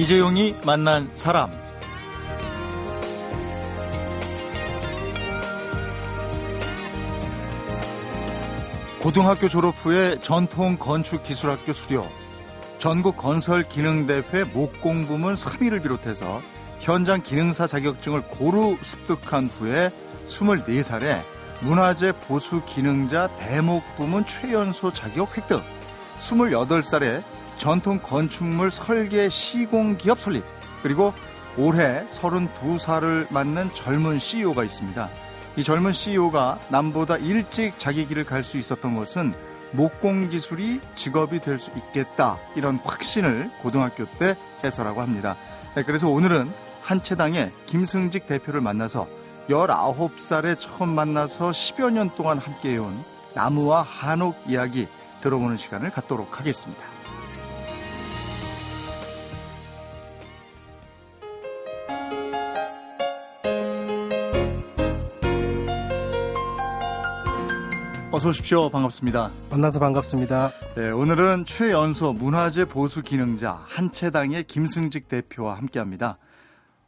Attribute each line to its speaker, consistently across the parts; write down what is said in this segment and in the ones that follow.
Speaker 1: 이재용이 만난 사람. 고등학교 졸업 후에 전통 건축 기술학교 수료, 전국 건설 기능대회 목공 부문 3위를 비롯해서 현장 기능사 자격증을 고루 습득한 후에 24살에 문화재 보수 기능자 대목 부문 최연소 자격 획득, 28살에 전통 건축물 설계 시공 기업 설립, 그리고 올해 32살을 맞는 젊은 CEO가 있습니다. 이 젊은 CEO가 남보다 일찍 자기 길을 갈 수 있었던 것은 목공 기술이 직업이 될 수 있겠다 이런 확신을 고등학교 때 해서라고 합니다. 네, 그래서 오늘은 한 채당의 김승직 대표를 만나서 19살에 처음 만나서 10여 년 동안 함께해온 나무와 한옥 이야기 들어보는 시간을 갖도록 하겠습니다. 어서 오십시오. 반갑습니다.
Speaker 2: 만나서 반갑습니다.
Speaker 1: 네, 오늘은 최연소 문화재 보수 기능자 한채당의 김승직 대표와 함께합니다.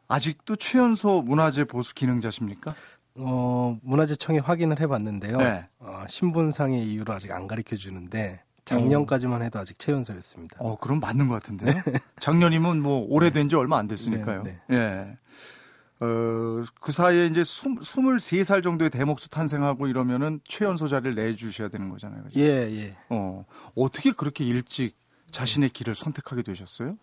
Speaker 1: 아직도 최연소 문화재 보수 기능자십니까?
Speaker 2: 어, 문화재청에 확인을 해봤는데요. 네. 어, 신분상의 이유로 아직 안 가르쳐 주는데 작년까지만 해도 아직 최연소였습니다.
Speaker 1: 어, 그럼 맞는 것 같은데요. 네. 작년이면 뭐 오래된 지 얼마 안 됐으니까요. 네, 네. 예. 어, 그 사이에 이제 스, 23살 정도의 대목수 탄생하고 이러면은 최연소 자리를 내주셔야 되는 거잖아요. 그죠?
Speaker 2: 예, 예.
Speaker 1: 어, 어떻게 그렇게 일찍 자신의 길을 선택하게 되셨어요?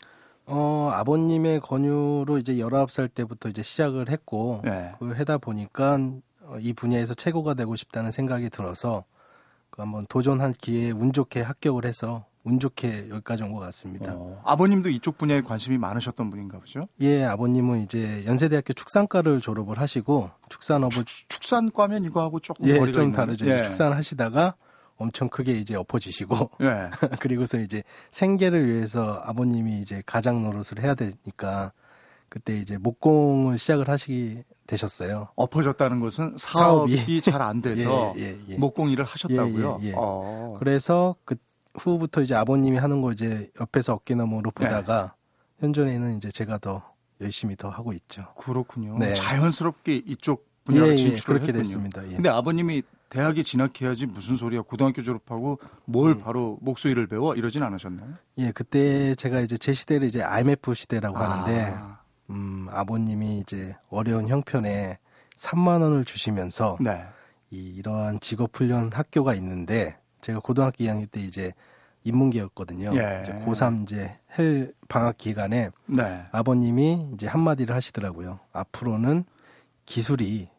Speaker 2: 어, 아버님의 권유로 이제 19살 때부터 이제 시작을 했고, 네. 그 하다 보니까 어, 이 분야에서 최고가 되고 싶다는 생각이 들어서 그 한번 도전한 기회에 운 좋게 합격을 해서 운 좋게 여기까지 온 것 같습니다. 어,
Speaker 1: 아버님도 이쪽 분야에 관심이 많으셨던 분인가 보죠?
Speaker 2: 예, 아버님은 이제 연세대학교 축산과를 졸업을 하시고 축산업을
Speaker 1: 축, 산과면 이거하고 조금
Speaker 2: 예,
Speaker 1: 거리가
Speaker 2: 좀 다르죠. 예. 축산 하시다가 엄청 크게 이제 엎어지시고 예. 그리고서 이제 생계를 위해서 아버님이 이제 가장 노릇을 해야 되니까 그때 이제 목공을 시작을 하시게 되셨어요.
Speaker 1: 엎어졌다는 것은 사업이, 잘 안 돼서 예, 예, 예. 목공 일을 하셨다고요. 예, 예,
Speaker 2: 어. 그래서 그 후부터 이제 아버님이 하는 거 이제 옆에서 어깨너머로 보다가 네. 현존에는 이제 제가 더 열심히 더 하고 있죠.
Speaker 1: 그렇군요. 네. 자연스럽게 이쪽 분야로 예, 예, 진출을
Speaker 2: 그렇게
Speaker 1: 했군요.
Speaker 2: 됐습니다.
Speaker 1: 예. 근데 아버님이 대학에 진학해야지 무슨 소리야 고등학교 졸업하고 뭘 음. 바로 목소리를 배워 이러진 않으셨나요?
Speaker 2: 예, 그때 제가 이제 제 시대를 이제 IMF 시대라고 아. 하는데 음, 아버님이 이제 어려운 형편에 3만 원을 주시면서 네. 이 이러한 직업 훈련 학교가 있는데 제가 고등학교 2학년 때 이제 인문계였거든요. 예. 이제 고3 이제 헬 방학 기간에 네. 아버님이 이제 한마디를 하시더라고요. 앞으로는 기술이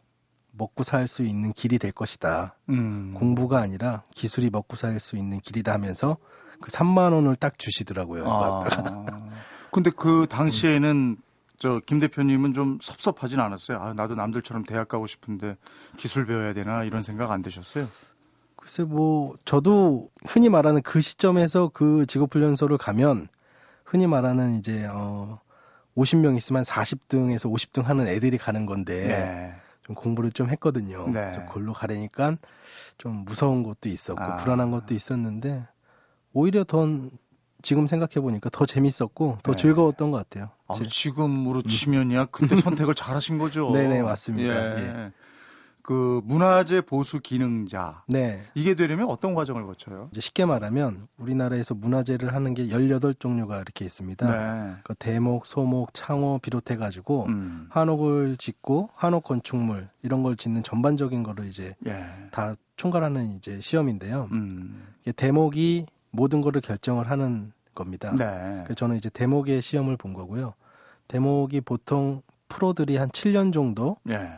Speaker 2: 먹고 살 수 있는 길이 될 것이다. 음. 공부가 아니라 기술이 먹고 살 수 있는 길이다 하면서 그 3만 원을 딱 주시더라고요. 아.
Speaker 1: 근데 그 당시에는 저 김 대표님은 좀 섭섭하진 않았어요. 아, 나도 남들처럼 대학 가고 싶은데 기술 배워야 되나 이런 생각 안 드셨어요?
Speaker 2: 글쎄 뭐 저도 흔히 말하는 그 시점에서 그 직업훈련소를 가면 흔히 말하는 이제 어 50명 있으면 40등에서 50등 하는 애들이 가는 건데 네. 좀 공부를 좀 했거든요. 네. 그래서 골로 가려니까 좀 무서운 것도 있었고 아. 불안한 것도 있었는데 오히려 더 지금 생각해 보니까 더 재밌었고 더 네. 즐거웠던 것 같아요.
Speaker 1: 아, 지금으로 치면이야 그때 선택을 잘하신 거죠.
Speaker 2: 네네 맞습니다. 예. 예.
Speaker 1: 그 문화재 보수 기능자. 네. 이게 되려면 어떤 과정을 거쳐요?
Speaker 2: 이제 쉽게 말하면 우리나라에서 문화재를 하는 게 18종류가 이렇게 있습니다. 네. 그 대목, 소목, 창호 비롯해 가지고 음. 한옥을 짓고 한옥 건축물 이런 걸 짓는 전반적인 거를 이제 예. 다 총괄하는 이제 시험인데요. 음. 이게 대목이 모든 거를 결정을 하는 겁니다. 네. 그래서 저는 이제 대목의 시험을 본 거고요. 대목이 보통 프로들이 한 7년 정도 예.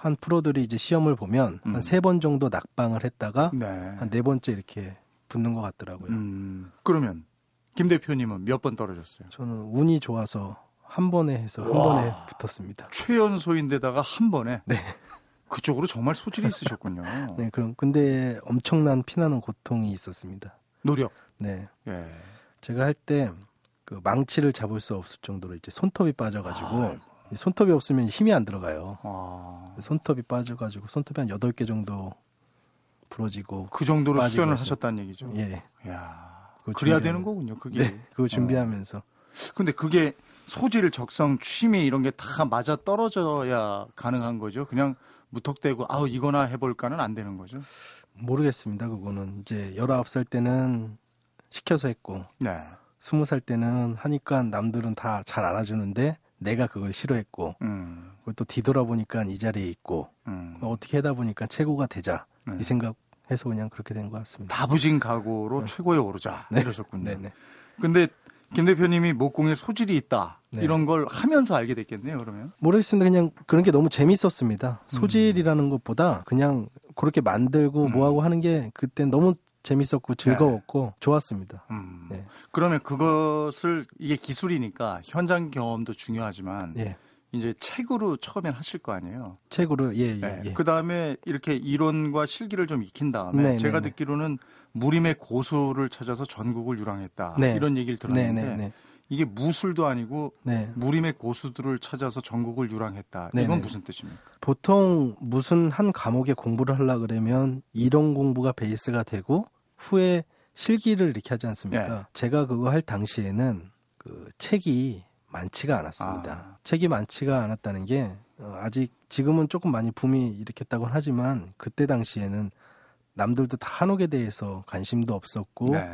Speaker 2: 한 프로들이 이제 시험을 보면 음. 한세 번 정도 낙방을 했다가 네. 한네 번째 이렇게 붙는 것 같더라고요. 음.
Speaker 1: 그러면 김 대표님은 몇 번 떨어졌어요?
Speaker 2: 저는 운이 좋아서 한 번에 해서 한 와, 번에 붙었습니다.
Speaker 1: 최연소인데다가 한 번에. 네. 그쪽으로 정말 소질이 있으셨군요.
Speaker 2: 네, 그럼 근데 엄청난 피나는 고통이 있었습니다.
Speaker 1: 노력.
Speaker 2: 네. 예. 제가 할 때 그 망치를 잡을 수 없을 정도로 이제 손톱이 빠져가지고 아, 손톱이 없으면 힘이 안 들어가요. 아. 손톱이 빠져가지고 손톱이 한 8개 정도 부러지고.
Speaker 1: 그 정도로 수련을 하셨다는 얘기죠? 예. 야 그래야. 되는 거군요, 그게.
Speaker 2: 네, 그거 준비하면서. 어.
Speaker 1: 근데 그게 소질, 적성, 취미 이런 게 다 맞아 떨어져야 가능한 거죠. 그냥 무턱대고 아우 이거나 해볼까는 안 되는 거죠.
Speaker 2: 모르겠습니다. 그거는 이제 19살 때는 시켜서 했고 네. 20살 때는 하니까 남들은 다 잘 알아주는데 내가 그걸 싫어했고 음. 그걸 또 뒤돌아보니까 이 자리에 있고 음. 어떻게 하다 보니까 최고가 되자 네. 이 생각해서 그냥 그렇게 된 것 같습니다.
Speaker 1: 다부진 각오로 네. 최고에 오르자 네. 이러셨군요. 네네. 근데 김 대표님이 목공에 소질이 있다 네. 이런 걸 하면서 알게 됐겠네요. 그러면
Speaker 2: 모르겠습니다. 그냥 그런 게 너무 재밌었습니다. 소질이라는 음. 것보다 그냥 그렇게 만들고 음. 뭐하고 하는 게 그때 너무 재밌었고 즐거웠고 네. 좋았습니다. 음.
Speaker 1: 네. 그러면 그것을 이게 기술이니까 현장 경험도 중요하지만 예. 이제 책으로 처음엔 하실 거 아니에요.
Speaker 2: 책으로 예, 예, 네.
Speaker 1: 예. 그 다음에 이렇게 이론과 실기를 좀 익힌 다음에 네, 네 제가 네. 듣기로는 무림의 고수를 찾아서 전국을 유랑했다. 네. 이런 얘기를 들었는데 이게 무술도 아니고 네. 무림의 고수들을 찾아서 전국을 유랑했다. 이건 네네. 무슨 뜻입니까?
Speaker 2: 보통 무슨 한 과목에 공부를 하려 그러면 이론 공부가 베이스가 되고 후에 실기를 이렇게 하지 않습니까? 네. 제가 그거 할 당시에는 그 책이 많지가 않았습니다. 아. 책이 많지가 않았다는 게 어, 아직 지금은 조금 많이 붐이 일으켰다고 하지만 그때 당시에는 남들도 다 한옥에 대해서 관심도 없었고 네.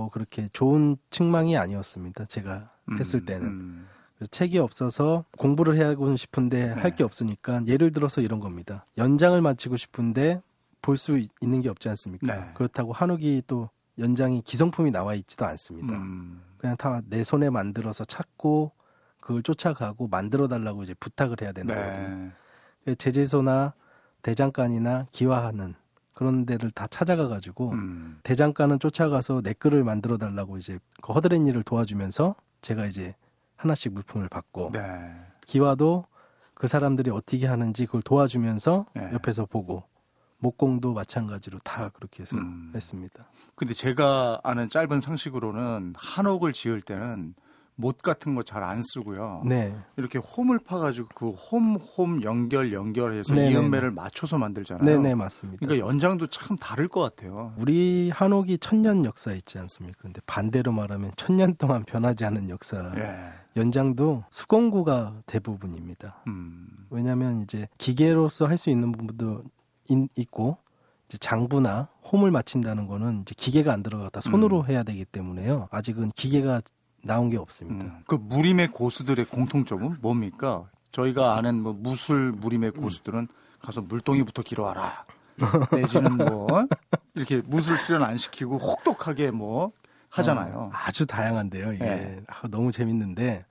Speaker 2: 뭐 그렇게 좋은 측망이 아니었습니다. 제가 음, 했을 때는. 음. 그래서 책이 없어서 공부를 해야고 싶은데 네. 할게 없으니까 예를 들어서 이런 겁니다. 연장을 마치고 싶은데 볼 수 있는 게 없지 않습니까? 네. 그렇다고 한옥이 또 연장이 기성품이 나와 있지도 않습니다. 음. 그냥 다 내 손에 만들어서 찾고 그걸 쫓아가고 만들어 달라고 이제 부탁을 해야 되는 네. 거거든요. 제재소나 대장간이나 기화하는 그런 데를 다 찾아가 가지고 음. 대장간은 쫓아가서 내 글을 만들어 달라고 이제 그 허드렛 일을 도와주면서 제가 이제 하나씩 물품을 받고 네. 기와도 그 사람들이 어떻게 하는지 그걸 도와주면서 네. 옆에서 보고 목공도 마찬가지로 다 그렇게 해서 음. 했습니다.
Speaker 1: 근데 제가 아는 짧은 상식으로는 한옥을 지을 때는 못 같은 거 잘 안 쓰고요. 네. 이렇게 홈을 파가지고 그 홈 홈 연결 연결해서 네네네. 이음매를 맞춰서 만들잖아요.
Speaker 2: 네네 맞습니다.
Speaker 1: 그러니까 연장도 참 다를 것 같아요.
Speaker 2: 우리 한옥이 천년 역사 있지 않습니까? 근데 반대로 말하면 천년 동안 변하지 않은 역사. 예. 연장도 수공구가 대부분입니다. 음. 왜냐하면 이제 기계로서 할 수 있는 부분도 있고 장부나 홈을 맞춘다는 거는 이제 기계가 안 들어가다 손으로 음. 해야 되기 때문에요. 아직은 기계가 나온 게 없습니다. 음,
Speaker 1: 그 무림의 고수들의 공통점은 뭡니까? 저희가 아는 뭐 무술 무림의 고수들은 가서 물동이부터 길어와라. 내지는 뭐 이렇게 무술 수련 안 시키고 혹독하게 뭐 하잖아요. 어,
Speaker 2: 아주 다양한데요. 이게 네. 아, 너무 재밌는데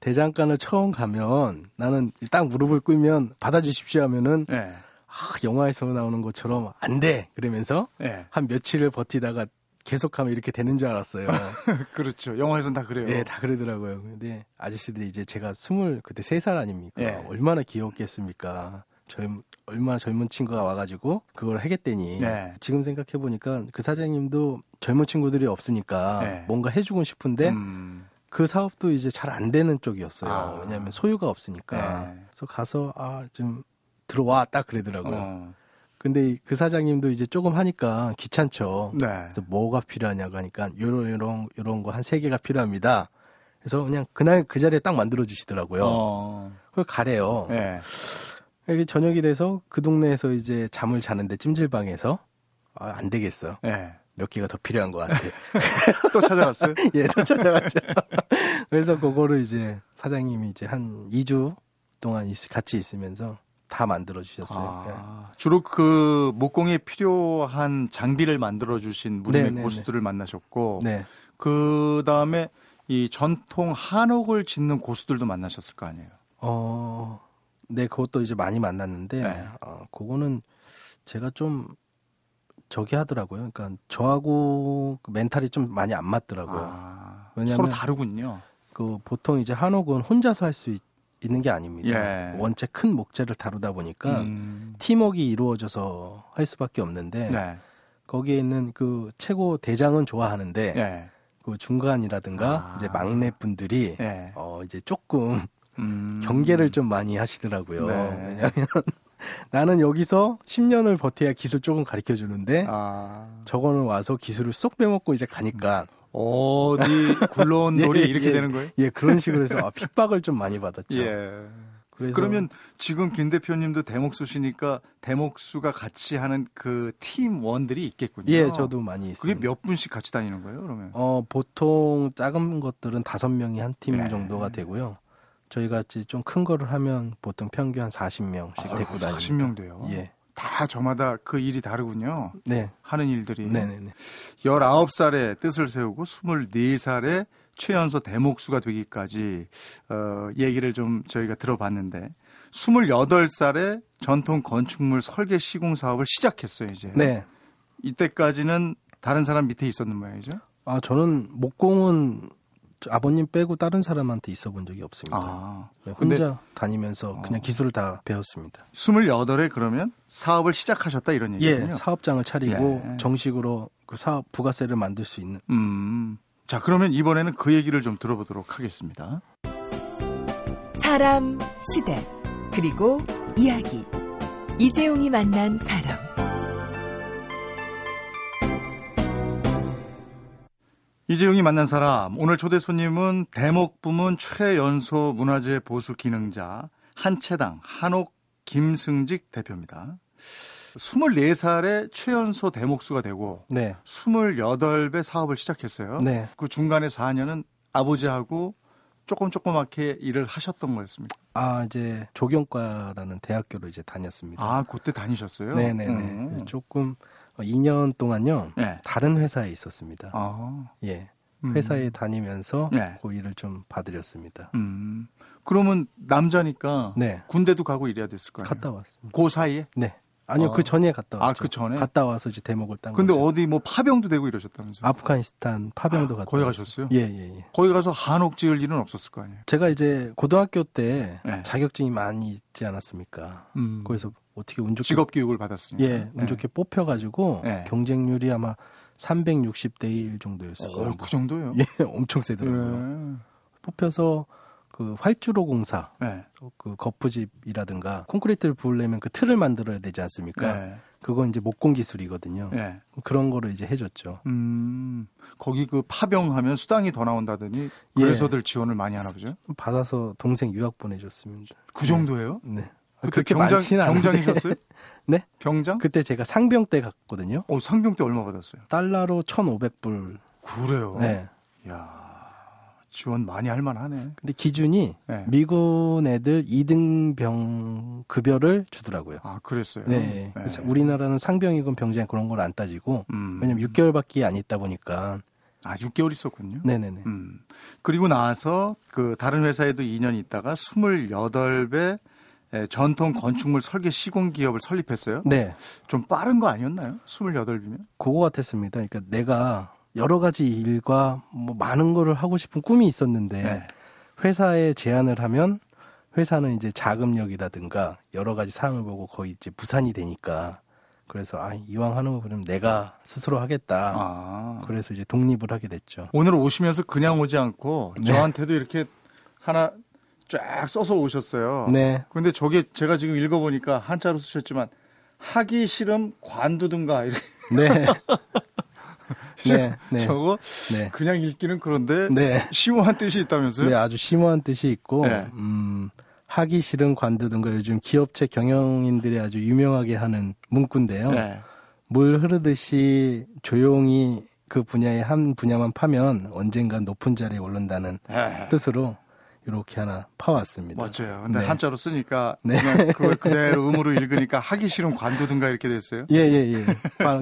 Speaker 2: 대장간을 처음 가면 나는 딱 무릎을 꿇으면 받아주십시오 하면은 네. 아, 영화에서 나오는 것처럼 안 돼. 그러면서 네. 한 며칠을 버티다가 계속하면 이렇게 되는 줄 알았어요.
Speaker 1: 그렇죠. 영화에서는 다 그래요.
Speaker 2: 네, 다 그러더라고요. 근데 아저씨들이 이제 제가 스물 그때 세 살 아닙니까? 네. 얼마나 귀엽겠습니까? 젊 얼마나 젊은 친구가 와가지고 그걸 하겠대니 네. 지금 생각해 보니까 그 사장님도 젊은 친구들이 없으니까 네. 뭔가 해주고 싶은데 음. 그 사업도 이제 잘 안 되는 쪽이었어요. 아. 왜냐하면 소유가 없으니까. 네. 그래서 가서 아 좀 들어와 딱 그러더라고요. 어. 근데 그 사장님도 이제 조금 하니까 귀찮죠. 네. 그래서 뭐가 필요하냐고 하니까 요런 요런 요런 거 한 세 개가 필요합니다. 그래서 그냥 그날 그 자리에 딱 만들어 주시더라고요. 어. 그걸 가래요. 네. 이게 저녁이 돼서 그 동네에서 이제 잠을 자는데 찜질방에서 아, 안 되겠어. 네. 몇 개가 더 필요한 것 같아.
Speaker 1: 또 찾아갔어요?
Speaker 2: 예, 또 찾아갔죠. 그래서 그거를 이제 사장님이 이제 한 2주 동안 같이 있으면서 다 만들어 주셨어요. 아,
Speaker 1: 네. 주로 그 목공에 필요한 장비를 만들어 주신 무림의 네, 네, 고수들을 만나셨고 네. 그 다음에 이 전통 한옥을 짓는 고수들도 만나셨을 거 아니에요.
Speaker 2: 어, 네, 그것도 이제 많이 만났는데 네. 어, 그거는 제가 좀 저기 하더라고요. 그러니까 저하고 그 멘탈이 좀 많이 안 맞더라고요. 아,
Speaker 1: 왜냐면 서로 다르군요.
Speaker 2: 그 보통 이제 한옥은 혼자서 할 수 있 는 게 아닙니다. 예. 원체 큰 목재를 다루다 보니까 음. 팀워크가 이루어져서 할 수밖에 없는데 네. 거기에 있는 그 최고 대장은 좋아하는데 예. 그 중간이라든가 아. 이제 막내 분들이 예. 어 이제 조금 음. 경계를 좀 많이 하시더라고요. 네. 왜냐하면 나는 여기서 10년을 버텨야 기술 조금 가르쳐 주는데 아. 저거는 와서 기술을 쏙 빼먹고 이제 가니까
Speaker 1: 어디 굴러온 돌이 예, 이렇게
Speaker 2: 예,
Speaker 1: 되는 거예요?
Speaker 2: 예, 그런 식으로 해서 아, 핍박을 좀 많이 받았죠.
Speaker 1: 예. 그래서 그러면 지금 김 대표님도 대목수시니까 대목수가 같이 하는 그 팀원들이 있겠군요.
Speaker 2: 예, 저도 많이
Speaker 1: 있습니다. 그게 몇 분씩 같이 다니는 거예요, 그러면?
Speaker 2: 어, 보통 작은 것들은 다섯 명이 한팀 네. 정도가 되고요. 저희 같이 좀 큰 거를 하면 보통 평균 한 40명씩 아, 데리고 다니고
Speaker 1: 40명 돼요. 예. 다 저마다 그 일이 다르군요.
Speaker 2: 네.
Speaker 1: 하는 일들이.
Speaker 2: 네네네.
Speaker 1: 19살에 뜻을 세우고 24살에 최연소 대목수가 되기까지 어, 얘기를 좀 저희가 들어봤는데 28살에 전통 건축물 설계 시공 사업을 시작했어요, 이제.
Speaker 2: 네.
Speaker 1: 이때까지는 다른 사람 밑에 있었는 모양이죠?
Speaker 2: 아, 저는 목공은 아버님 빼고 다른 사람한테 있어 본 적이 없습니다.
Speaker 1: 아,
Speaker 2: 네, 혼자 다니면서 어. 그냥 기술을 다 배웠습니다.
Speaker 1: 28에 그러면 사업을 시작하셨다 이런 얘기군요.
Speaker 2: 예, 사업장을 차리고 예. 정식으로 그 사업 부가세를 만들 수 있는.
Speaker 1: 음. 자, 그러면 이번에는 그 얘기를 좀 들어보도록 하겠습니다.
Speaker 3: 사람, 시대, 그리고 이야기. 이재용이 만난 사람.
Speaker 1: 이재용이 만난 사람. 오늘 초대 손님은 대목 부문 최연소 문화재 보수 기능자 한채당 한옥 김승직 대표입니다. 24살에 최연소 대목수가 되고 네. 28배 사업을 시작했어요.
Speaker 2: 네.
Speaker 1: 그 중간에 4년은 아버지하고 조금 조그맣게 일을 하셨던 거였습니다.
Speaker 2: 아 이제 조경과라는 대학교로 이제 다녔습니다.
Speaker 1: 아 그때 다니셨어요?
Speaker 2: 네네네. 음. 조금 2년 동안요 네. 다른 회사에 있었습니다.
Speaker 1: 아.
Speaker 2: 예. 음. 회사에 다니면서 네. 그 일을 좀 봐드렸습니다.
Speaker 1: 음. 그러면 남자니까 네. 군대도 가고 이래야 됐을 거예요.
Speaker 2: 갔다 왔습니다.
Speaker 1: 그 사이에?
Speaker 2: 네. 아니요, 어. 그 전에 갔다 왔죠.
Speaker 1: 아, 그 전에?
Speaker 2: 갔다 와서 이제 대목을 딴
Speaker 1: 근데
Speaker 2: 거죠.
Speaker 1: 어디 뭐 파병도 되고 이러셨다면서요?
Speaker 2: 아프가니스탄 파병도 아, 갔다
Speaker 1: 거기 가셨어요?
Speaker 2: 예, 예, 예.
Speaker 1: 거기 가서 한옥 지을 일은 없었을 거 아니에요?
Speaker 2: 제가 이제 고등학교 때 네. 자격증이 많이 있지 않았습니까?
Speaker 1: 음.
Speaker 2: 그래서 어떻게 운 좋게
Speaker 1: 직업 교육을 받았으니까.
Speaker 2: 예, 운 좋게 네. 뽑혀 가지고 네. 경쟁률이 아마 360대 1 정도였을 거예요.
Speaker 1: 그 정도요?
Speaker 2: 예, 엄청 세더라고요. 예. 뽑혀서 그 활주로 공사,
Speaker 1: 네.
Speaker 2: 그 거푸집이라든가 콘크리트를 부으려면 그 틀을 만들어야 되지 않습니까?
Speaker 1: 네.
Speaker 2: 그건 이제 목공 기술이거든요.
Speaker 1: 네.
Speaker 2: 그런 거를 이제 해줬죠.
Speaker 1: 음, 거기 그 파병하면 수당이 더 나온다더니 그래서들 예. 지원을 많이 하나 보죠?
Speaker 2: 받아서 동생 유학 보내줬습니다.
Speaker 1: 그 정도예요?
Speaker 2: 네.
Speaker 1: 그때 병장, 병장이셨어요?
Speaker 2: 네?
Speaker 1: 병장?
Speaker 2: 그때 제가 상병 때 갔거든요.
Speaker 1: 어, 상병 때 얼마 받았어요?
Speaker 2: 달러로 1,500불.
Speaker 1: 그래요?
Speaker 2: 네.
Speaker 1: 야 지원 많이 할 만하네.
Speaker 2: 근데 기준이 네. 미군 애들 2등병 급여를 주더라고요.
Speaker 1: 아, 그랬어요?
Speaker 2: 네. 네. 우리나라는 상병이건 병장 그런 걸 안 따지고 음. 왜냐면 6개월밖에 안 있다 보니까
Speaker 1: 아, 6개월 있었군요.
Speaker 2: 네네네.
Speaker 1: 음. 그리고 나서 그 다른 회사에도 2년 있다가 28배 전통 건축물 설계 시공 기업을 설립했어요.
Speaker 2: 네.
Speaker 1: 좀 빠른 거 아니었나요? 28이면?
Speaker 2: 그거 같았습니다. 그러니까 내가 여러 가지 일과 뭐 많은 거를 하고 싶은 꿈이 있었는데 네. 회사에 제안을 하면 회사는 이제 자금력이라든가 여러 가지 사항을 보고 거의 이제 부산이 되니까 그래서 아 이왕 하는 거 그럼 내가 스스로 하겠다.
Speaker 1: 아.
Speaker 2: 그래서 이제 독립을 하게 됐죠.
Speaker 1: 오늘 오시면서 그냥 오지 않고 네. 저한테도 이렇게 하나 쫙 써서 오셨어요.
Speaker 2: 네.
Speaker 1: 근데 저게 제가 지금 읽어보니까 한자로 쓰셨지만 하기 싫음 관두든가 이렇게.
Speaker 2: 네. 네, 네.
Speaker 1: 저거 네. 그냥 읽기는 그런데 네. 심오한 뜻이 있다면서요?
Speaker 2: 네, 아주 심오한 뜻이 있고 네. 음, 하기 싫은 관두든가 요즘 기업체 경영인들이 아주 유명하게 하는 문구인데요.
Speaker 1: 네.
Speaker 2: 물 흐르듯이 조용히 그 분야의 한 분야만 파면 언젠간 높은 자리에 오른다는
Speaker 1: 네.
Speaker 2: 뜻으로 이렇게 하나 파왔습니다.
Speaker 1: 맞아요. 근데 네. 한자로 쓰니까 네. 그냥 그걸 그대로 음으로 읽으니까 하기 싫은 관두든가 이렇게 됐어요.
Speaker 2: 예, 예, 예.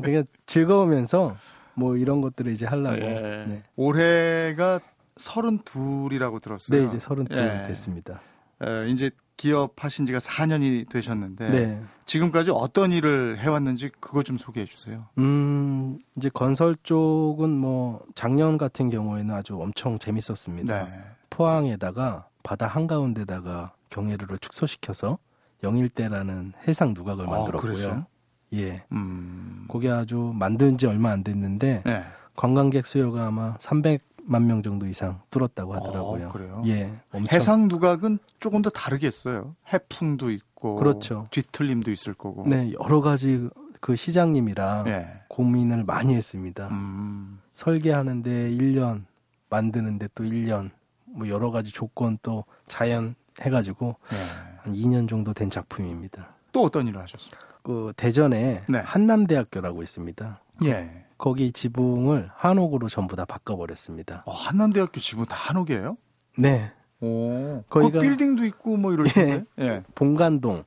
Speaker 2: 그냥 즐거우면서 뭐 이런 것들을 이제 하려고. 예. 네.
Speaker 1: 올해가 서른 둘이라고 들었어요.
Speaker 2: 네, 이제 서른 둘 예. 됐습니다.
Speaker 1: 에, 이제 기업 하신 지가 4년이 되셨는데
Speaker 2: 네.
Speaker 1: 지금까지 어떤 일을 해왔는지 그거 좀 소개해 주세요.
Speaker 2: 음, 이제 건설 쪽은 뭐 작년 같은 경우에는 아주 엄청 재밌었습니다.
Speaker 1: 네.
Speaker 2: 포항에다가 바다 한가운데다가 경계를 축소시켜서 영일대라는 해상 누각을 아, 만들었고요. 예.
Speaker 1: 음.
Speaker 2: 그게 아주 만든 지 얼마 안 됐는데
Speaker 1: 네.
Speaker 2: 관광객 수요가 아마 300만 명 정도 이상 뚫었다고 하더라고요.
Speaker 1: 어, 그래요?
Speaker 2: 예.
Speaker 1: 엄청. 해상 누각은 조금 더 다르겠어요. 해풍도 있고
Speaker 2: 그렇죠.
Speaker 1: 뒤틀림도 있을 거고.
Speaker 2: 네, 여러 가지 그 시장님이랑 예. 고민을 많이 했습니다. 음. 설계하는데 1년, 만드는데 또 1년, 뭐 여러 가지 조건 또 자연 해가지고 예. 한 2년 정도 된 작품입니다.
Speaker 1: 또 어떤 일을 하셨어요?
Speaker 2: 그 대전에 네. 한남대학교라고 있습니다. 예. 거기 지붕을 한옥으로 전부 다 바꿔버렸습니다.
Speaker 1: 어, 한남대학교 지붕 다 한옥이에요?
Speaker 2: 네.
Speaker 1: 오. 거기가 빌딩도 있고 뭐 이럴 텐데.
Speaker 2: 예. 예. 본관동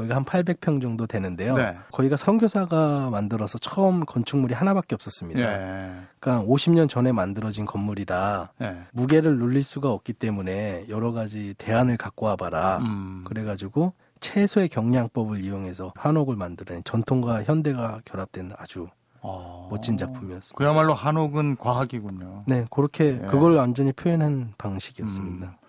Speaker 2: 거기가 한 800평 정도 되는데요. 네. 거기가 선교사가 만들어서 처음 건축물이 하나밖에 없었습니다. 예. 그러니까 50년 전에 만들어진 건물이라 예. 무게를 눌릴 수가 없기 때문에 여러 가지 대안을 갖고 와봐라. 음. 그래가지고 최소의 경량법을 이용해서 한옥을 만드는 전통과 현대가 결합된 아주 어... 멋진 작품이었습니다.
Speaker 1: 그야말로 한옥은 과학이군요.
Speaker 2: 네, 그렇게 예. 그걸 완전히 표현한 방식이었습니다. 음.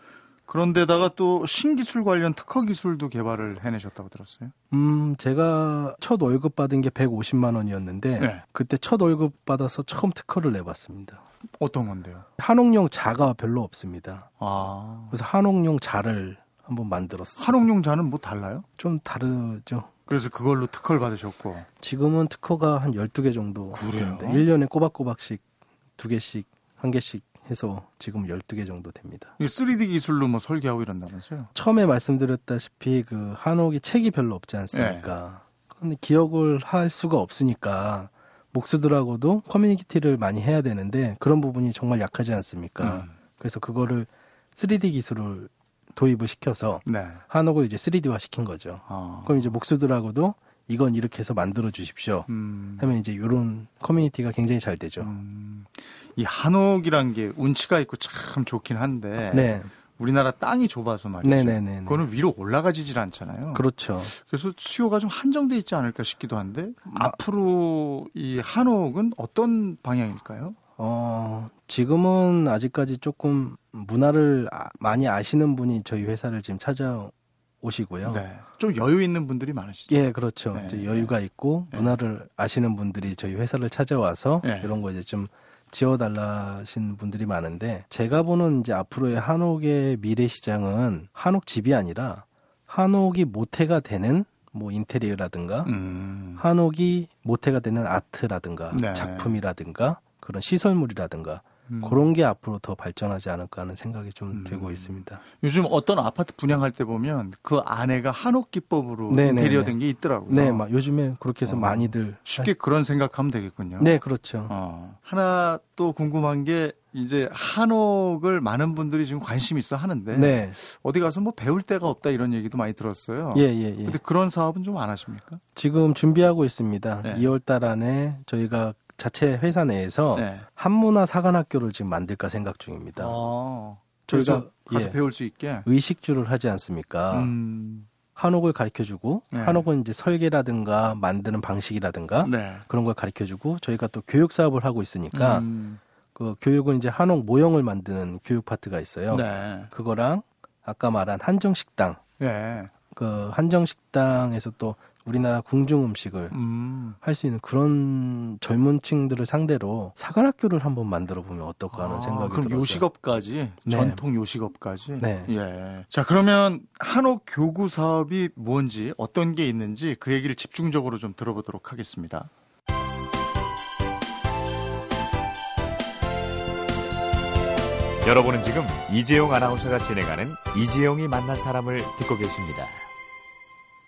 Speaker 1: 그런데다가 또 신기술 관련 특허 기술도 개발을 해내셨다고 들었어요.
Speaker 2: 음, 제가 첫 월급 받은 게 150만 원이었는데 네. 그때 첫 월급 받아서 처음 특허를 내봤습니다.
Speaker 1: 어떤 건데요?
Speaker 2: 한옥용 자가 별로 없습니다. 아. 그래서 한옥용 자를 한번 만들었어요.
Speaker 1: 한옥용 자는 뭐 달라요?
Speaker 2: 좀 다르죠.
Speaker 1: 그래서 그걸로 특허를 받으셨고.
Speaker 2: 지금은 특허가 한 12개 정도. 그래요? 1년에 꼬박꼬박씩 2개씩, 1개씩 해서 지금 12개 정도 됩니다.
Speaker 1: 이 3D 기술로 뭐 설계하고 이런다면서요?
Speaker 2: 처음에 말씀드렸다시피 그 한옥이 책이 별로 없지 않습니까? 네. 근데 기억을 할 수가 없으니까 목수들하고도 커뮤니티를 많이 해야 되는데 그런 부분이 정말 약하지 않습니까? 음. 그래서 그거를 3D 기술을 도입을 시켜서 네. 한옥을 이제 3D화 시킨 거죠. 아. 그럼 이제 목수들하고도 이건 이렇게 해서 만들어 주십시오. 음. 하면 이제 이런 커뮤니티가 굉장히 잘 되죠. 음.
Speaker 1: 이 한옥이란 게 운치가 있고 참 좋긴 한데 네. 우리나라 땅이 좁아서 말이죠. 네네네. 그거는 위로 올라가지질 않잖아요.
Speaker 2: 그렇죠.
Speaker 1: 그래서 수요가 좀 한정돼 있지 않을까 싶기도 한데 아. 앞으로 이 한옥은 어떤 방향일까요?
Speaker 2: 어, 지금은 아직까지 조금 문화를 아, 많이 아시는 분이 저희 회사를 지금 찾아오시고요. 네.
Speaker 1: 좀 여유 있는 분들이 많으시죠.
Speaker 2: 예, 그렇죠. 네. 여유가 있고 네. 문화를 아시는 분들이 저희 회사를 찾아와서 네. 이런 거 이제 좀 지어달라신 분들이 많은데 제가 보는 이제 앞으로의 한옥의 미래 시장은 한옥 집이 아니라 한옥이 모태가 되는 뭐 인테리어라든가 음. 한옥이 모태가 되는 아트라든가 네. 작품이라든가 그런 시설물이라든가 음. 그런 게 앞으로 더 발전하지 않을까 하는 생각이 좀 음. 들고 있습니다.
Speaker 1: 요즘 어떤 아파트 분양할 때 보면 그 안에가 한옥 기법으로 네네네. 인테리어 된 게 있더라고요.
Speaker 2: 네, 막 요즘에 그렇게 해서 어. 많이들
Speaker 1: 쉽게 그런 생각하면 되겠군요.
Speaker 2: 네, 그렇죠.
Speaker 1: 어. 하나 또 궁금한 게 이제 한옥을 많은 분들이 지금 관심 있어 하는데 네. 어디 가서 뭐 배울 데가 없다 이런 얘기도 많이 들었어요. 예, 예, 예. 근데 그런 사업은 좀 안 하십니까?
Speaker 2: 지금 준비하고 있습니다. 네. 2월 달 안에 저희가 자체 회사 내에서 네. 한문화 사관학교를 지금 만들까 생각 중입니다. 아,
Speaker 1: 저희가 가서 예, 배울 수 있게
Speaker 2: 의식주를 하지 않습니까? 음. 한옥을 가르쳐주고 네. 한옥은 이제 설계라든가 만드는 방식이라든가 네. 그런 걸 가르쳐주고 저희가 또 교육 사업을 하고 있으니까 음. 그 교육은 이제 한옥 모형을 만드는 교육 파트가 있어요. 네. 그거랑 아까 말한 한정 식당. 네. 그 한정 식당에서 또 우리나라 궁중 음식을 음. 할수 있는 그런 젊은 층들을 상대로 사관학교를 한번 만들어 보면 어떨까 하는 아, 생각이
Speaker 1: 그럼
Speaker 2: 들어서.
Speaker 1: 요식업까지 네. 전통 요식업까지. 네. 예. 자 그러면 한옥 교구 사업이 뭔지 어떤 게 있는지 그 얘기를 집중적으로 좀 들어보도록 하겠습니다.
Speaker 4: 여러분은 지금 이재용 아나운서가 진행하는 이재용이 만난 사람을 듣고 계십니다.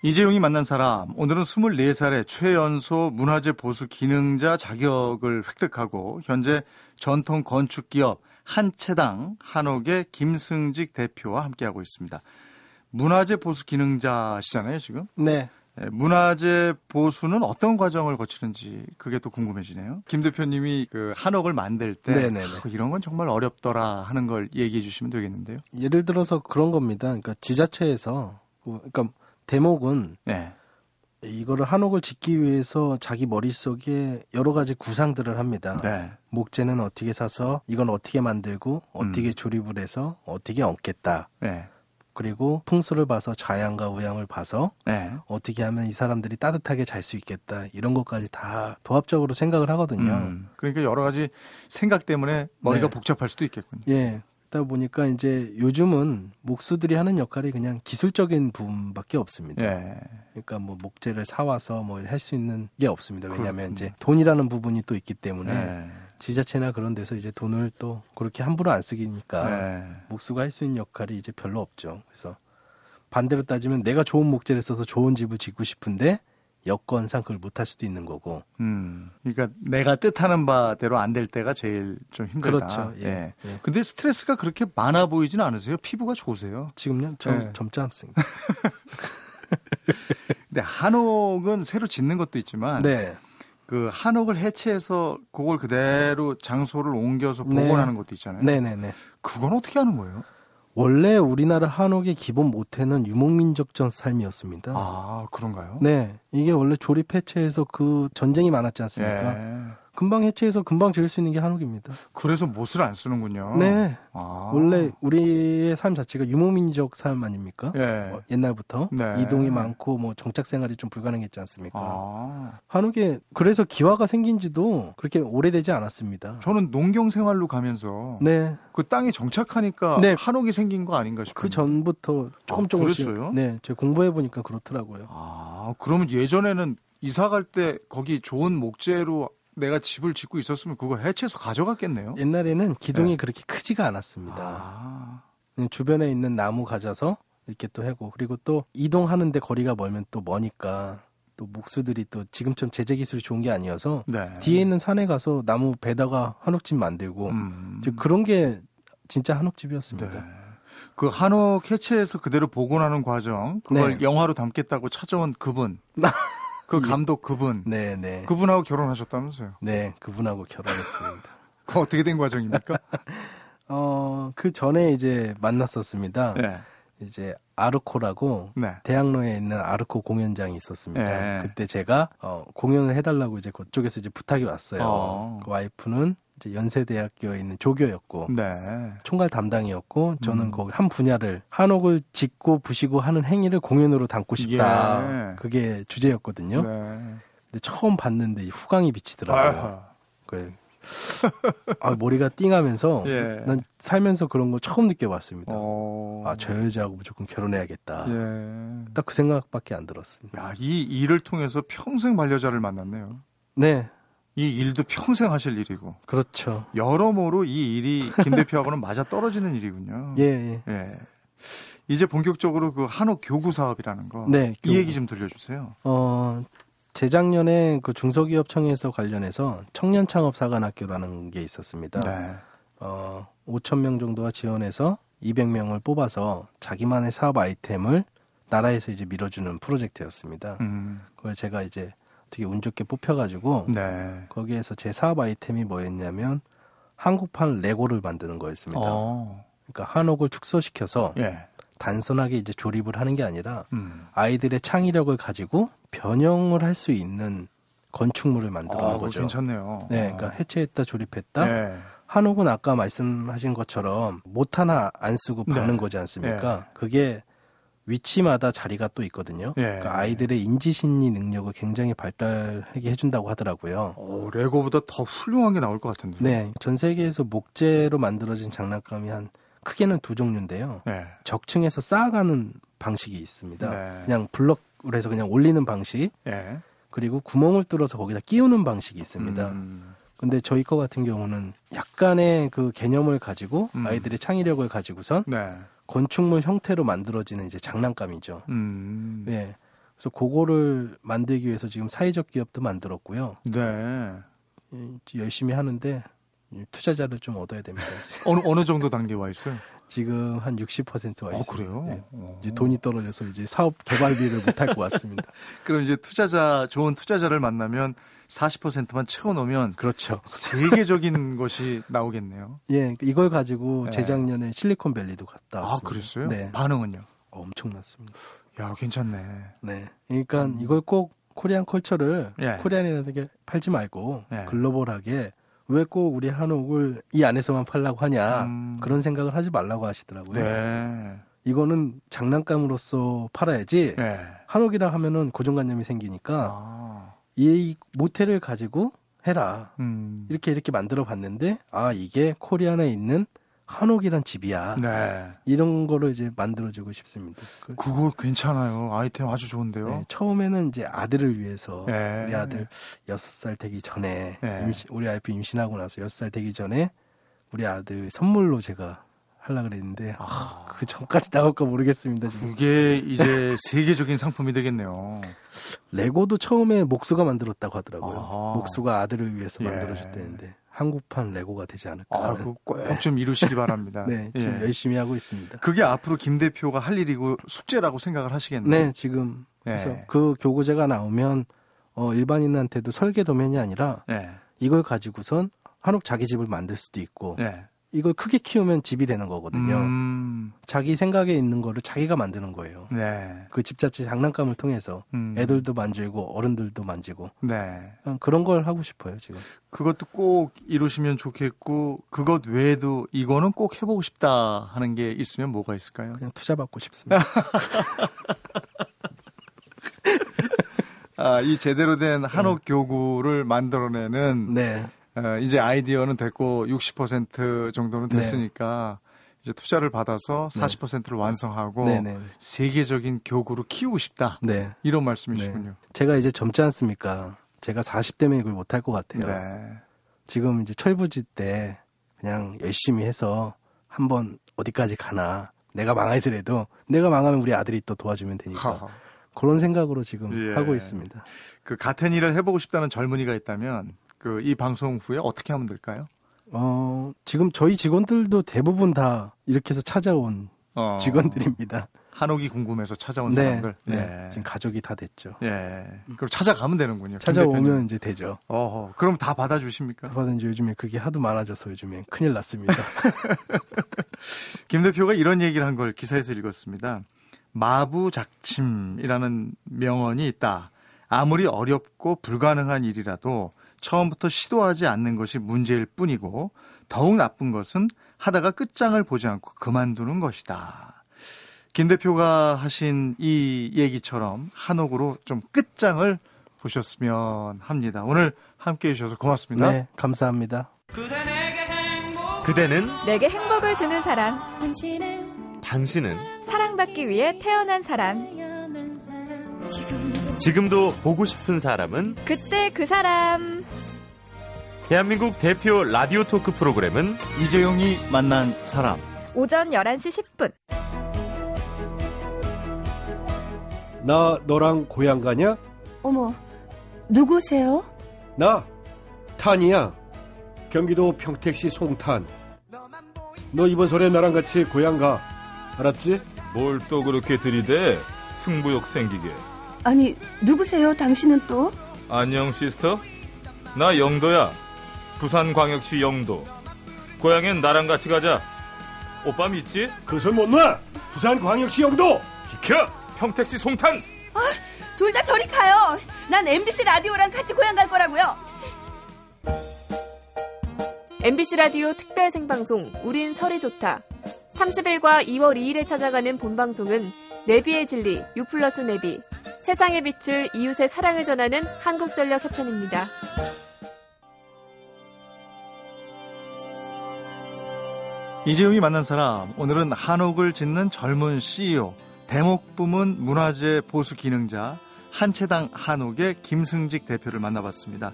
Speaker 1: 이재용이 만난 사람, 오늘은 24살의 최연소 문화재 보수 기능자 자격을 획득하고 현재 전통 건축 기업 한채당 한옥의 김승직 대표와 함께하고 있습니다. 문화재 보수 기능자시잖아요, 지금?
Speaker 2: 네.
Speaker 1: 네. 문화재 보수는 어떤 과정을 거치는지 그게 또 궁금해지네요. 김 대표님이 그 한옥을 만들 때 아, 이런 건 정말 어렵더라 하는 걸 얘기해 주시면 되겠는데요.
Speaker 2: 예를 들어서 그런 겁니다. 그러니까 지자체에서 그러니까 대목은 네. 이거를 한옥을 짓기 위해서 자기 머릿속에 여러 가지 구상들을 합니다. 네. 목재는 어떻게 사서 이건 어떻게 만들고 어떻게 음. 조립을 해서 어떻게 얹겠다. 네. 그리고 풍수를 봐서 자양과 우양을 봐서 네. 어떻게 하면 이 사람들이 따뜻하게 잘 수 있겠다 이런 것까지 다 도합적으로 생각을 하거든요. 음.
Speaker 1: 그러니까 여러 가지 생각 때문에 머리가 네. 복잡할 수도 있겠군요.
Speaker 2: 예. 있다 보니까 이제 요즘은 목수들이 하는 역할이 그냥 기술적인 부분밖에 없습니다. 예. 그러니까 뭐 목재를 사와서 뭐 할 수 있는 게 없습니다. 왜냐하면 그렇군요. 이제 돈이라는 부분이 또 있기 때문에 예. 지자체나 그런 데서 이제 돈을 또 그렇게 함부로 안 쓰기니까 예. 목수가 할 수 있는 역할이 이제 별로 없죠. 그래서 반대로 따지면 내가 좋은 목재를 써서 좋은 집을 짓고 싶은데 여건상 그걸 못할 수도 있는 거고.
Speaker 1: 음. 그러니까 내가 뜻하는 바대로 안 될 때가 제일 좀 힘들다.
Speaker 2: 그렇죠. 예. 예.
Speaker 1: 예. 근데 스트레스가 그렇게 많아 보이지는 않으세요? 피부가 좋으세요?
Speaker 2: 지금요? 점, 예. 점지 않습니다.
Speaker 1: 근데 한옥은 새로 짓는 것도 있지만 네. 그 한옥을 해체해서 그걸 그대로 장소를 옮겨서 복원하는 네. 것도 있잖아요.
Speaker 2: 네네네.
Speaker 1: 그건 어떻게 하는 거예요?
Speaker 2: 원래 우리나라 한옥의 기본 모태는 유목민족적 삶이었습니다.
Speaker 1: 아, 그런가요?
Speaker 2: 네. 이게 원래 조립 해체해서 그 전쟁이 많았지 않습니까? 예. 금방 해체해서 금방 지을 수 있는 게 한옥입니다.
Speaker 1: 그래서 못을 안 쓰는군요.
Speaker 2: 네. 아. 원래 우리의 삶 자체가 유목민족 삶 아닙니까? 예. 뭐 옛날부터 네. 이동이 많고 뭐 정착 생활이 좀 불가능했지 않습니까? 아. 한옥에 그래서 기와가 생긴지도 그렇게 오래되지 않았습니다.
Speaker 1: 저는 농경 생활로 가면서 네. 그 땅에 정착하니까 네. 한옥이 생긴 거 아닌가 싶어요.
Speaker 2: 그 전부터 조금 아, 조금씩. 그랬어요? 네, 제가 공부해 보니까 그렇더라고요.
Speaker 1: 아, 그러면 예전에는 이사 갈 때 거기 좋은 목재로 내가 집을 짓고 있었으면 그거 해체해서 가져갔겠네요.
Speaker 2: 옛날에는 기둥이 네. 그렇게 크지가 않았습니다. 아. 주변에 있는 나무 가져서 이렇게 또 하고 그리고 또 이동하는데 거리가 멀면 또 머니까 또 목수들이 또 지금처럼 제재 기술이 좋은 게 아니어서 네. 뒤에 있는 산에 가서 나무 베다가 한옥집 만들고 음. 그런 게 진짜 한옥집이었습니다. 네.
Speaker 1: 그 한옥 해체해서 그대로 복원하는 과정 그걸 네. 영화로 담겠다고 찾아온 그분 그 감독 그분. 네, 네. 그분하고 결혼하셨다면서요?
Speaker 2: 네, 그분하고 결혼했습니다.
Speaker 1: 그 어떻게 된 과정입니까?
Speaker 2: 어, 그 전에 이제 만났었습니다. 네. 이제 아르코라고 네. 대학로에 있는 아르코 공연장이 있었습니다. 네. 그때 제가 어, 공연을 해달라고 이제 그쪽에서 이제 부탁이 왔어요. 어. 그 와이프는 연세대학교에 있는 조교였고 네. 총괄 담당이었고 저는 음. 거기 한 분야를 한옥을 짓고 부시고 하는 행위를 공연으로 담고 싶다. 예. 그게 주제였거든요. 네. 근데 처음 봤는데 후광이 비치더라고요. 그 아, 머리가 띵하면서 예. 난 살면서 그런 거 처음 느껴봤습니다. 어... 아, 저 여자하고 무조건 결혼해야겠다. 예. 딱그 생각밖에 안 들었습니다.
Speaker 1: 야, 이 일을 통해서 평생 반려자를 만났네요.
Speaker 2: 네.
Speaker 1: 이 일도 평생 하실 일이고.
Speaker 2: 그렇죠.
Speaker 1: 여러모로 이 일이 김 대표하고는 맞아 떨어지는 일이군요.
Speaker 2: 예, 예. 예.
Speaker 1: 이제 본격적으로 그 한옥 교구 사업이라는 거. 네. 이 교구. 얘기 좀 들려주세요.
Speaker 2: 어, 재작년에 그 중소기업청에서 관련해서 청년 창업 사관학교라는 게 있었습니다. 네. 어, 5천 명 정도가 지원해서 200명을 뽑아서 자기만의 사업 아이템을 나라에서 이제 밀어주는 프로젝트였습니다. 음. 그걸 제가 이제 되게 운 좋게 뽑혀가지고 네. 거기에서 제 사업 아이템이 뭐였냐면 한국판 레고를 만드는 거였습니다. 어. 그러니까 한옥을 축소시켜서 예. 단순하게 이제 조립을 하는 게 아니라 음. 아이들의 창의력을 가지고 변형을 할 수 있는 건축물을 만들어는 아, 거죠.
Speaker 1: 괜찮네요.
Speaker 2: 네, 그러니까 해체했다 조립했다. 네. 한옥은 아까 말씀하신 것처럼 못 하나 안 쓰고 네. 박는 네. 거지 않습니까? 네. 그게 위치마다 자리가 또 있거든요. 예. 그러니까 아이들의 인지심리 능력을 굉장히 발달하게 해준다고 하더라고요.
Speaker 1: 오, 레고보다 더 훌륭한 게 나올 것 같은데.
Speaker 2: 네, 전 세계에서 목재로 만들어진 장난감이 한 크게는 두 종류인데요. 예. 적층에서 쌓아가는 방식이 있습니다. 네. 그냥 블럭을 해서 그냥 올리는 방식. 예. 그리고 구멍을 뚫어서 거기다 끼우는 방식이 있습니다. 음. 근데 저희 거 같은 경우는 약간의 그 개념을 가지고 음. 아이들의 창의력을 가지고선 네. 건축물 형태로 만들어지는 이제 장난감이죠. 음. 예. 그래서 그거를 만들기 위해서 지금 사회적 기업도 만들었고요. 네. 예, 열심히 하는데 투자자를 좀 얻어야 됩니다.
Speaker 1: 어느 어느 정도 단계 와 있어요?
Speaker 2: 지금 한 60%와 어, 있어요.
Speaker 1: 그래요? 네.
Speaker 2: 이제 돈이 떨어져서 이제 사업 개발비를 못할 것 같습니다.
Speaker 1: 그럼 이제 투자자 좋은 투자자를 만나면 40%만 채워놓으면
Speaker 2: 그렇죠.
Speaker 1: 세계적인 것이 나오겠네요.
Speaker 2: 예, 이걸 가지고 네. 재작년에 실리콘밸리도 갔다 아, 왔습니다.
Speaker 1: 아, 그랬어요? 네. 반응은요?
Speaker 2: 엄청났습니다.
Speaker 1: 야, 괜찮네.
Speaker 2: 네. 그러니까 음. 이걸 꼭 코리안 컬처를 예. 코리안에게 팔지 말고 예. 글로벌하게 왜 꼭 우리 한옥을 이 안에서만 팔라고 하냐 음. 그런 생각을 하지 말라고 하시더라고요. 네. 이거는 장난감으로서 팔아야지 네. 한옥이라 하면은 고정관념이 생기니까 아. 이 모텔을 가지고 해라. 음. 이렇게 이렇게 만들어 봤는데 아 이게 코리안에 있는 한옥이란 집이야. 네. 이런 거를 이제 만들어주고 싶습니다.
Speaker 1: 그 그거 괜찮아요. 아이템 아주 좋은데요. 네,
Speaker 2: 처음에는 이제 아들을 위해서 네. 우리 아들 6살 되기 전에 네. 임신, 우리 아이프 임신하고 나서 6살 되기 전에 우리 아들 선물로 제가 하려 그랬는데 아, 그 전까지 나올까 모르겠습니다.
Speaker 1: 지금. 그게 이제 세계적인 상품이 되겠네요.
Speaker 2: 레고도 처음에 목수가 만들었다고 하더라고요. 아. 목수가 아들을 위해서 예. 만들어줬다는데 한국판 레고가 되지 않을까.
Speaker 1: 아, 꼭좀 이루시기 바랍니다.
Speaker 2: 네, 지금 예. 열심히 하고 있습니다.
Speaker 1: 그게 앞으로 김 대표가 할 일이고 숙제라고 생각을 하시겠네요.
Speaker 2: 네, 지금 그래서 예. 그 교구제가 나오면 어, 일반인한테도 설계 도면이 아니라 예. 이걸 가지고선 한옥 자기 집을 만들 수도 있고 예. 이걸 크게 키우면 집이 되는 거거든요. 음. 자기 생각에 있는 거를 자기가 만드는 거예요. 네. 그 집 자체 장난감을 통해서 음. 애들도 만지고 어른들도 만지고. 네. 그런 걸 하고 싶어요, 지금.
Speaker 1: 그것도 꼭 이루시면 좋겠고 그것 외에도 이거는 꼭 해보고 싶다 하는 게 있으면 뭐가 있을까요?
Speaker 2: 그냥 투자 받고 싶습니다.
Speaker 1: 아, 이 제대로 된 한옥 네. 교구를 만들어내는 네. 어, 이제 아이디어는 됐고 60% 정도는 네. 됐으니까 네. 이제 투자를 받아서 40%를 완성하고 네네. 세계적인 교구로 키우고 싶다. 네. 이런 말씀이시군요. 네.
Speaker 2: 제가 이제 젊지 않습니까? 제가 40대면 이걸 못할 것 같아요. 네. 지금 이제 철부지 때 그냥 열심히 해서 한번 어디까지 가나 내가 망하더라도 내가 망하면 우리 아들이 또 도와주면 되니까 하하. 그런 생각으로 지금 예. 하고 있습니다.
Speaker 1: 그 같은 일을 해보고 싶다는 젊은이가 있다면 그 이 방송 후에 어떻게 하면 될까요?
Speaker 2: 어, 지금 저희 직원들도 대부분 다 이렇게 해서 찾아온 어, 직원들입니다.
Speaker 1: 한옥이 궁금해서 찾아온
Speaker 2: 네,
Speaker 1: 사람들.
Speaker 2: 네. 네. 지금 가족이 다 됐죠. 예.
Speaker 1: 그럼 찾아가면 되는군요.
Speaker 2: 찾아오면 이제 되죠.
Speaker 1: 어, 그럼 다 받아주십니까?
Speaker 2: 다 받은지 요즘에 그게 하도 많아져서 요즘에 큰일 났습니다.
Speaker 1: 김 대표가 이런 얘기를 한 걸 기사에서 읽었습니다. 마부작침이라는 명언이 있다. 아무리 어렵고 불가능한 일이라도 처음부터 시도하지 않는 것이 문제일 뿐이고 더욱 나쁜 것은 하다가 끝장을 보지 않고 그만두는 것이다. 김 대표가 하신 이 얘기처럼 한옥으로 좀 끝장을 보셨으면 합니다. 오늘 함께 해주셔서 고맙습니다.
Speaker 2: 네, 감사합니다.
Speaker 4: 그대는
Speaker 3: 내게 행복을 주는 사람.
Speaker 4: 당신은
Speaker 3: 사랑받기 위해 태어난 사람.
Speaker 4: 지금도 보고 싶은 사람은
Speaker 3: 그때 그 사람.
Speaker 4: 대한민국 대표 라디오 토크 프로그램은
Speaker 1: 이재용이 만난 사람.
Speaker 3: 오전 11시 10분.
Speaker 5: 나 너랑 고향 가냐?
Speaker 6: 어머, 누구세요?
Speaker 5: 나 탄이야. 경기도 평택시 송탄. 너 이번 설에 나랑 같이 고향 가. 알았지?
Speaker 7: 뭘 또 그렇게 들이대? 승부욕 생기게.
Speaker 6: 아니, 누구세요? 당신은 또?
Speaker 7: 안녕, 시스터. 나 영도야. 부산광역시 영도. 고향엔 나랑 같이 가자. 오빠 믿지?
Speaker 5: 그것을 못 놔! 부산광역시 영도!
Speaker 7: 비켜! 평택시 송탄!
Speaker 6: 아, 둘 다 저리 가요! 난 MBC 라디오랑 같이 고향 갈 거라고요!
Speaker 3: MBC 라디오 특별 생방송 우린 설이 좋다. 30일과 2월 2일에 찾아가는 본방송은 내비의 진리, 유플러스 내비, 세상의 빛을 이웃의 사랑을 전하는 한국전력 협찬입니다.
Speaker 1: 이재용이 만난 사람, 오늘은 한옥을 짓는 젊은 CEO, 대목 부문 문화재 보수 기능자, 한채당 한옥의 김승직 대표를 만나봤습니다.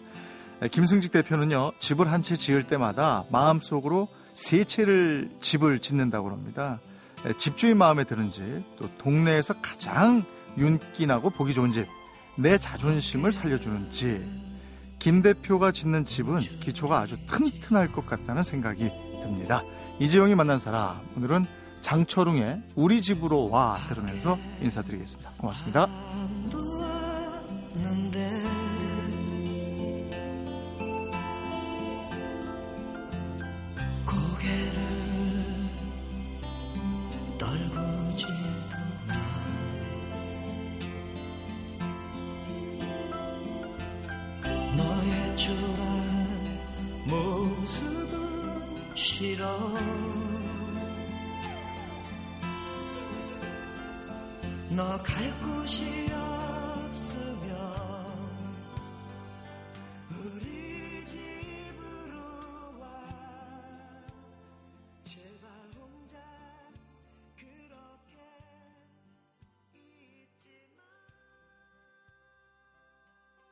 Speaker 1: 김승직 대표는요, 집을 한 채 지을 때마다 마음속으로 세 채를 집을 짓는다고 합니다. 집주인 마음에 드는 집, 또 동네에서 가장 윤기나고 보기 좋은 집, 내 자존심을 살려주는 집. 김 대표가 짓는 집은 기초가 아주 튼튼할 것 같다는 생각이 듭니다. 이재용이 만난 사람, 오늘은 장철웅의 우리 집으로 와 들으면서 인사드리겠습니다. 고맙습니다.